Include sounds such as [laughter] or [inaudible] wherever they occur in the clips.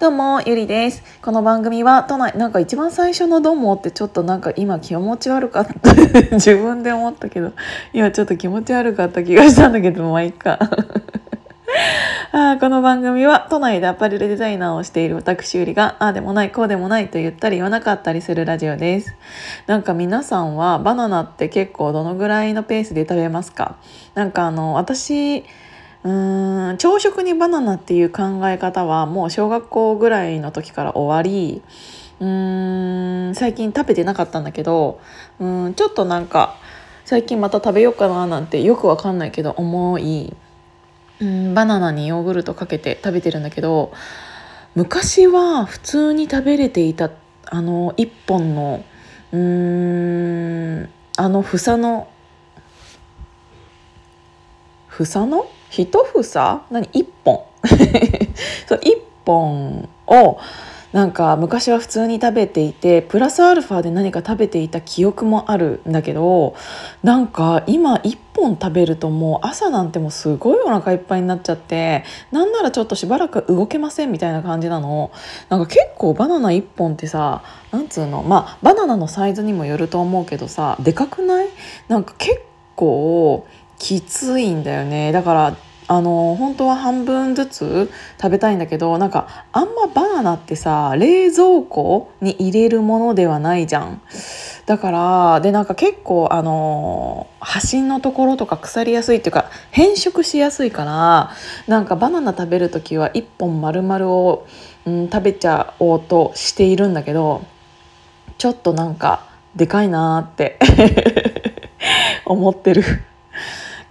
どうもゆりです。この番組は都内なんか一番最初の「どうも」ってちょっとなんか今気持ち悪かった。[laughs] 自分で思ったけど今ちょっと気持ち悪かった気がしたんだけどまあいいか。[laughs] あこの番組は都内でアパレルデザイナーをしている私ゆりがああでもないこうでもないと言ったり言わなかったりするラジオです。なんか皆さんはバナナって結構どのぐらいのペースで食べますか？なんかあの私うん朝食にバナナっていう考え方はもう小学校ぐらいの時から終わりうーん最近食べてなかったんだけどうんちょっとなんか最近また食べようかななんてよくわかんないけど思いうんバナナにヨーグルトかけて食べてるんだけど昔は普通に食べれていたあの一本のうーんあの房の房の？一房何？一本 [laughs] そう一本をなんか昔は普通に食べていてプラスアルファで何か食べていた記憶もあるんだけどなんか今1本食べるともう朝なんてもうすごいお腹いっぱいになっちゃってなんならちょっとしばらく動けませんみたいな感じなの。なんか結構バナナ1本ってさなんつうの？まあバナナのサイズにもよると思うけどさでかくない？なんか結構きついんだよねだからあの本当は半分ずつ食べたいんだけどなんかあんまバナナってさ冷蔵庫に入れるものではないじゃんだからでなんか結構あの端のところとか腐りやすいっていうか変色しやすいからなんかバナナ食べる時は1本丸々を、うん、食べちゃおうとしているんだけどちょっとなんかでかいなーって [laughs] 思ってる。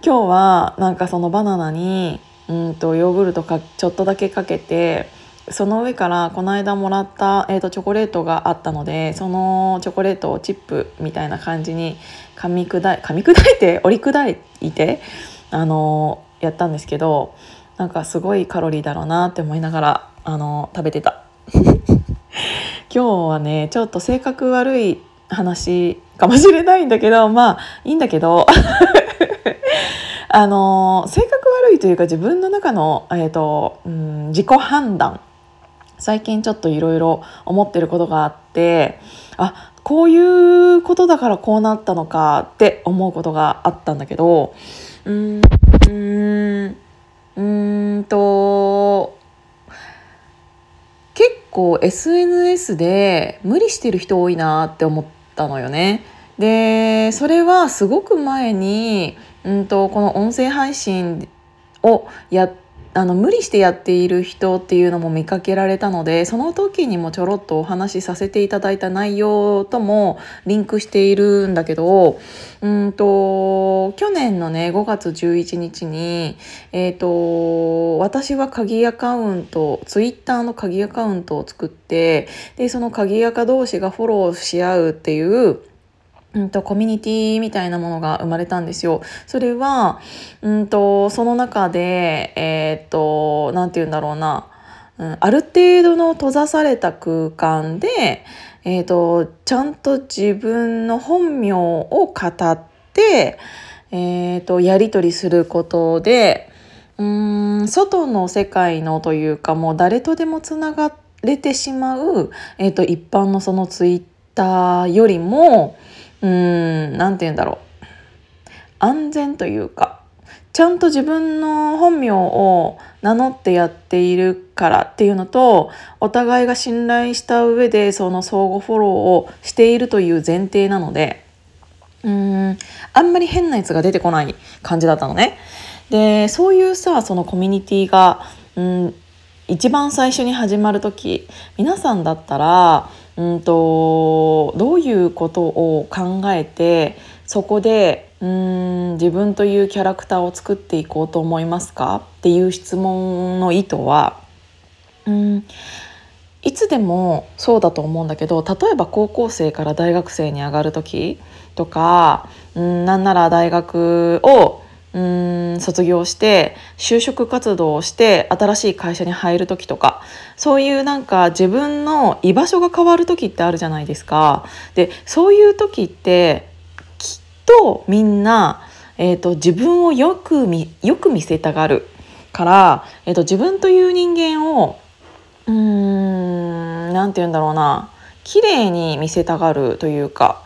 今日はなんかそのバナナにうんとヨーグルトかちょっとだけかけてその上からこの間もらった、えーと、チョコレートがあったのでそのチョコレートをチップみたいな感じに噛み砕い噛み砕いて折り砕いてあのー、やったんですけどなんかすごいカロリーだろうなって思いながらあのー、食べてた。[laughs] 今日はねちょっと性格悪い話かもしれないんだけどまあいいんだけど。[laughs] あの性格悪いというか自分の中の、えーとうん、自己判断最近ちょっといろいろ思ってることがあってあこういうことだからこうなったのかって思うことがあったんだけどうーんうんと結構 SNS で無理してる人多いなって思ったのよね。でそれはすごく前にんとこの音声配信をやあの無理してやっている人っていうのも見かけられたのでその時にもちょろっとお話しさせていただいた内容ともリンクしているんだけどうんと去年のね5月11日に、えーと、私は鍵アカウントツイッターの鍵アカウントを作ってでその鍵アカ同士がフォローし合うっていううんと、コミュニティみたいなものが生まれたんですよ。それは、うんと、その中で、えー、っと、なんて言うんだろうな、うん、ある程度の閉ざされた空間で、えー、っと、ちゃんと自分の本名を語って、えー、っと、やり取りすることで、うん、外の世界のというか、もう誰とでもつながれてしまう、えっと、一般のそのツイッターよりも、うーん何て言うんだろう安全というかちゃんと自分の本名を名乗ってやっているからっていうのとお互いが信頼した上でその相互フォローをしているという前提なのでうーんあんまり変なやつが出てこない感じだったのね。でそういうさそのコミュニティがうん一番最初に始まる時皆さんだったらうんとどういうことを考えてそこでうん自分というキャラクターを作っていこうと思いますか？っていう質問の意図はうんいつでもそうだと思うんだけど例えば高校生から大学生に上がる時とかうんなんなら大学をうん卒業して就職活動をして新しい会社に入る時とかそういうなんか自分の居場所が変わる時ってあるじゃないですか。でそういう時ってきっとみんな、えーと、自分をよく見よく見せたがるから、えーと、自分という人間をうー何て言うんだろうな綺麗に見せたがるというか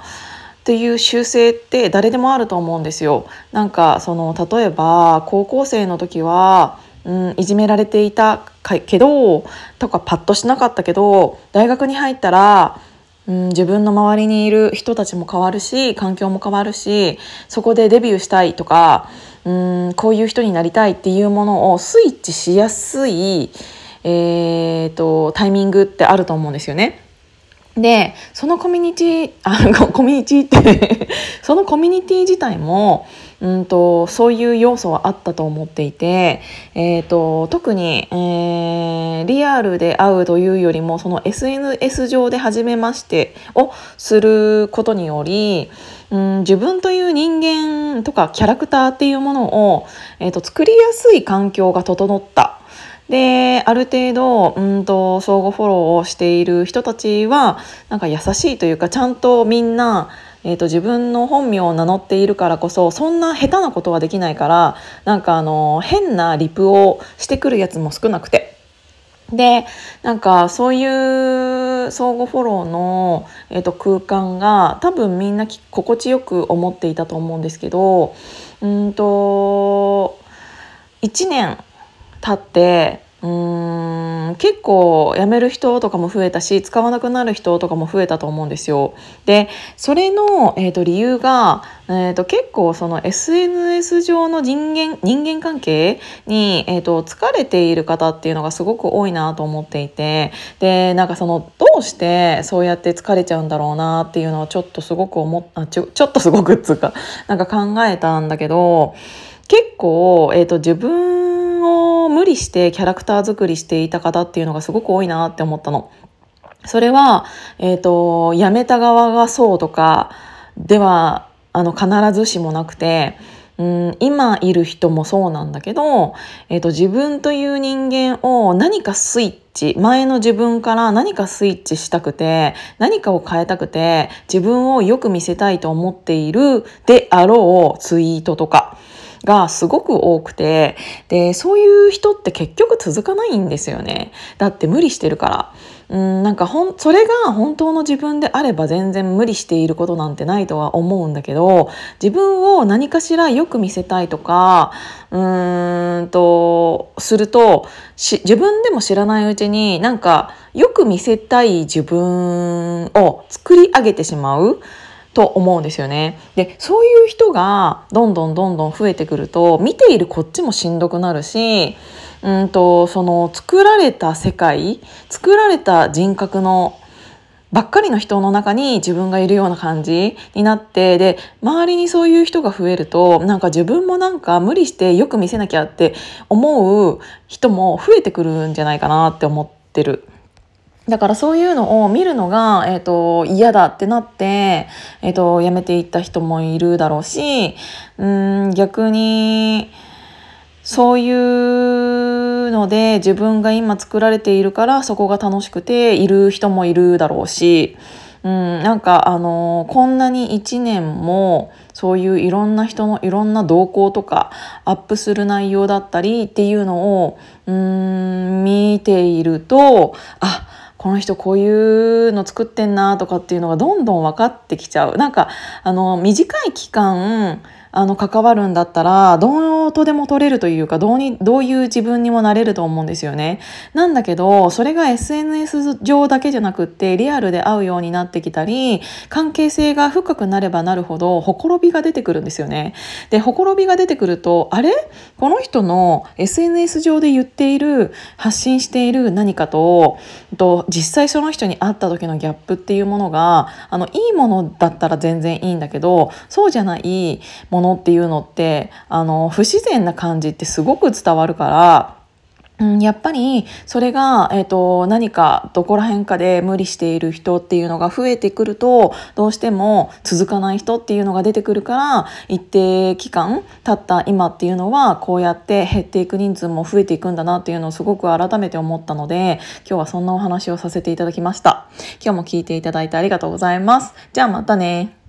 っていう習性って誰でもあると思うんですよ。なんかその例えば高校生の時は、うん、いじめられていたけどとかパッとしなかったけど大学に入ったら、うん、自分の周りにいる人たちも変わるし環境も変わるしそこでデビューしたいとか、うん、こういう人になりたいっていうものをスイッチしやすい、えーとタイミングってあると思うんですよね。でそのコミュニティ [laughs] あコミュニティってそのコミュニティ自体もうんとそういう要素はあったと思っていて、えーと、特に、えー、リアルで会うというよりもその SNS 上で初めましてをすることにより、うん、自分という人間とかキャラクターっていうものを、えーと作りやすい環境が整った。である程度うんと相互フォローをしている人たちはなんか優しいというかちゃんとみんな、えーと、自分の本名を名乗っているからこそそんな下手なことはできないからなんかあの変なリプをしてくるやつも少なくて。でなんかそういう相互フォローの、えーと空間が多分みんな心地よく思っていたと思うんですけどうんと1年経ってうーん結構辞める人とかも増えたし使わなくなる人とかも増えたと思うんですよ。でそれの、えーと、理由が、えーと、結構その SNS 上の人間人間関係に、えーと、疲れている方っていうのがすごく多いなと思っていてでなんかそのどうしてそうやって疲れちゃうんだろうなっていうのをちょっとすごく思っちょちょっとすごくっつうかなんか考えたんだけど結構、えー、と自分を無理してキャラクター作りしていた方っていうのがすごく多いなって思ったの。それは、えっ、ー、と、辞めた側がそうとかでは、あの、必ずしもなくて、うん、今いる人もそうなんだけど、えーと、自分という人間を何かスイッチ前の自分から何かスイッチしたくて何かを変えたくて自分をよく見せたいと思っているであろうツイートとかがすごく多くてでそういう人って結局続かないんですよねだって無理してるからうんなんかほんそれが本当の自分であれば全然無理していることなんてないとは思うんだけど自分を何かしらよく見せたいとかうーんとすると自分でも知らないうちになんかよく見せたい自分を作り上げてしまう。と思うんですよね。でそういう人がどんどんどんどん増えてくると見ているこっちもしんどくなるしうんとその作られた世界作られた人格のばっかりの人の中に自分がいるような感じになってで周りにそういう人が増えるとなんか自分もなんか無理してよく見せなきゃって思う人も増えてくるんじゃないかなって思ってる。だからそういうのを見るのが、えーと、嫌だってなって、えーと、やめていった人もいるだろうしうん逆にそういうので自分が今作られているからそこが楽しくている人もいるだろうし、うん、なんかあのこんなに1年もそういういろんな人のいろんな動向とかアップする内容だったりっていうのをうん見ているとあこの人こういうの作ってんなとかっていうのがどんどん分かってきちゃう。なんかあの短い期間あの関わるんだったらどうとでも取れるというかどうにどういう自分にもなれると思うんですよね。なんだけどそれが SNS 上だけじゃなくってリアルで会うようになってきたり関係性が深くなればなるほどほころびが出てくるんですよね。でほころびが出てくるとあれ？この人の SNS 上で言っている発信している何かとと実際その人に会った時のギャップっていうものがあのいいものだったら全然いいんだけどそうじゃないもののっていうのってあの不自然な感じってすごく伝わるからうん、やっぱりそれが、えーと、何かどこら辺かで無理している人っていうのが増えてくるとどうしても続かない人っていうのが出てくるから一定期間経った今っていうのはこうやって減っていく人数も増えていくんだなっていうのをすごく改めて思ったので今日はそんなお話をさせていただきました。今日も聞いていただいてありがとうございます。じゃあまたね。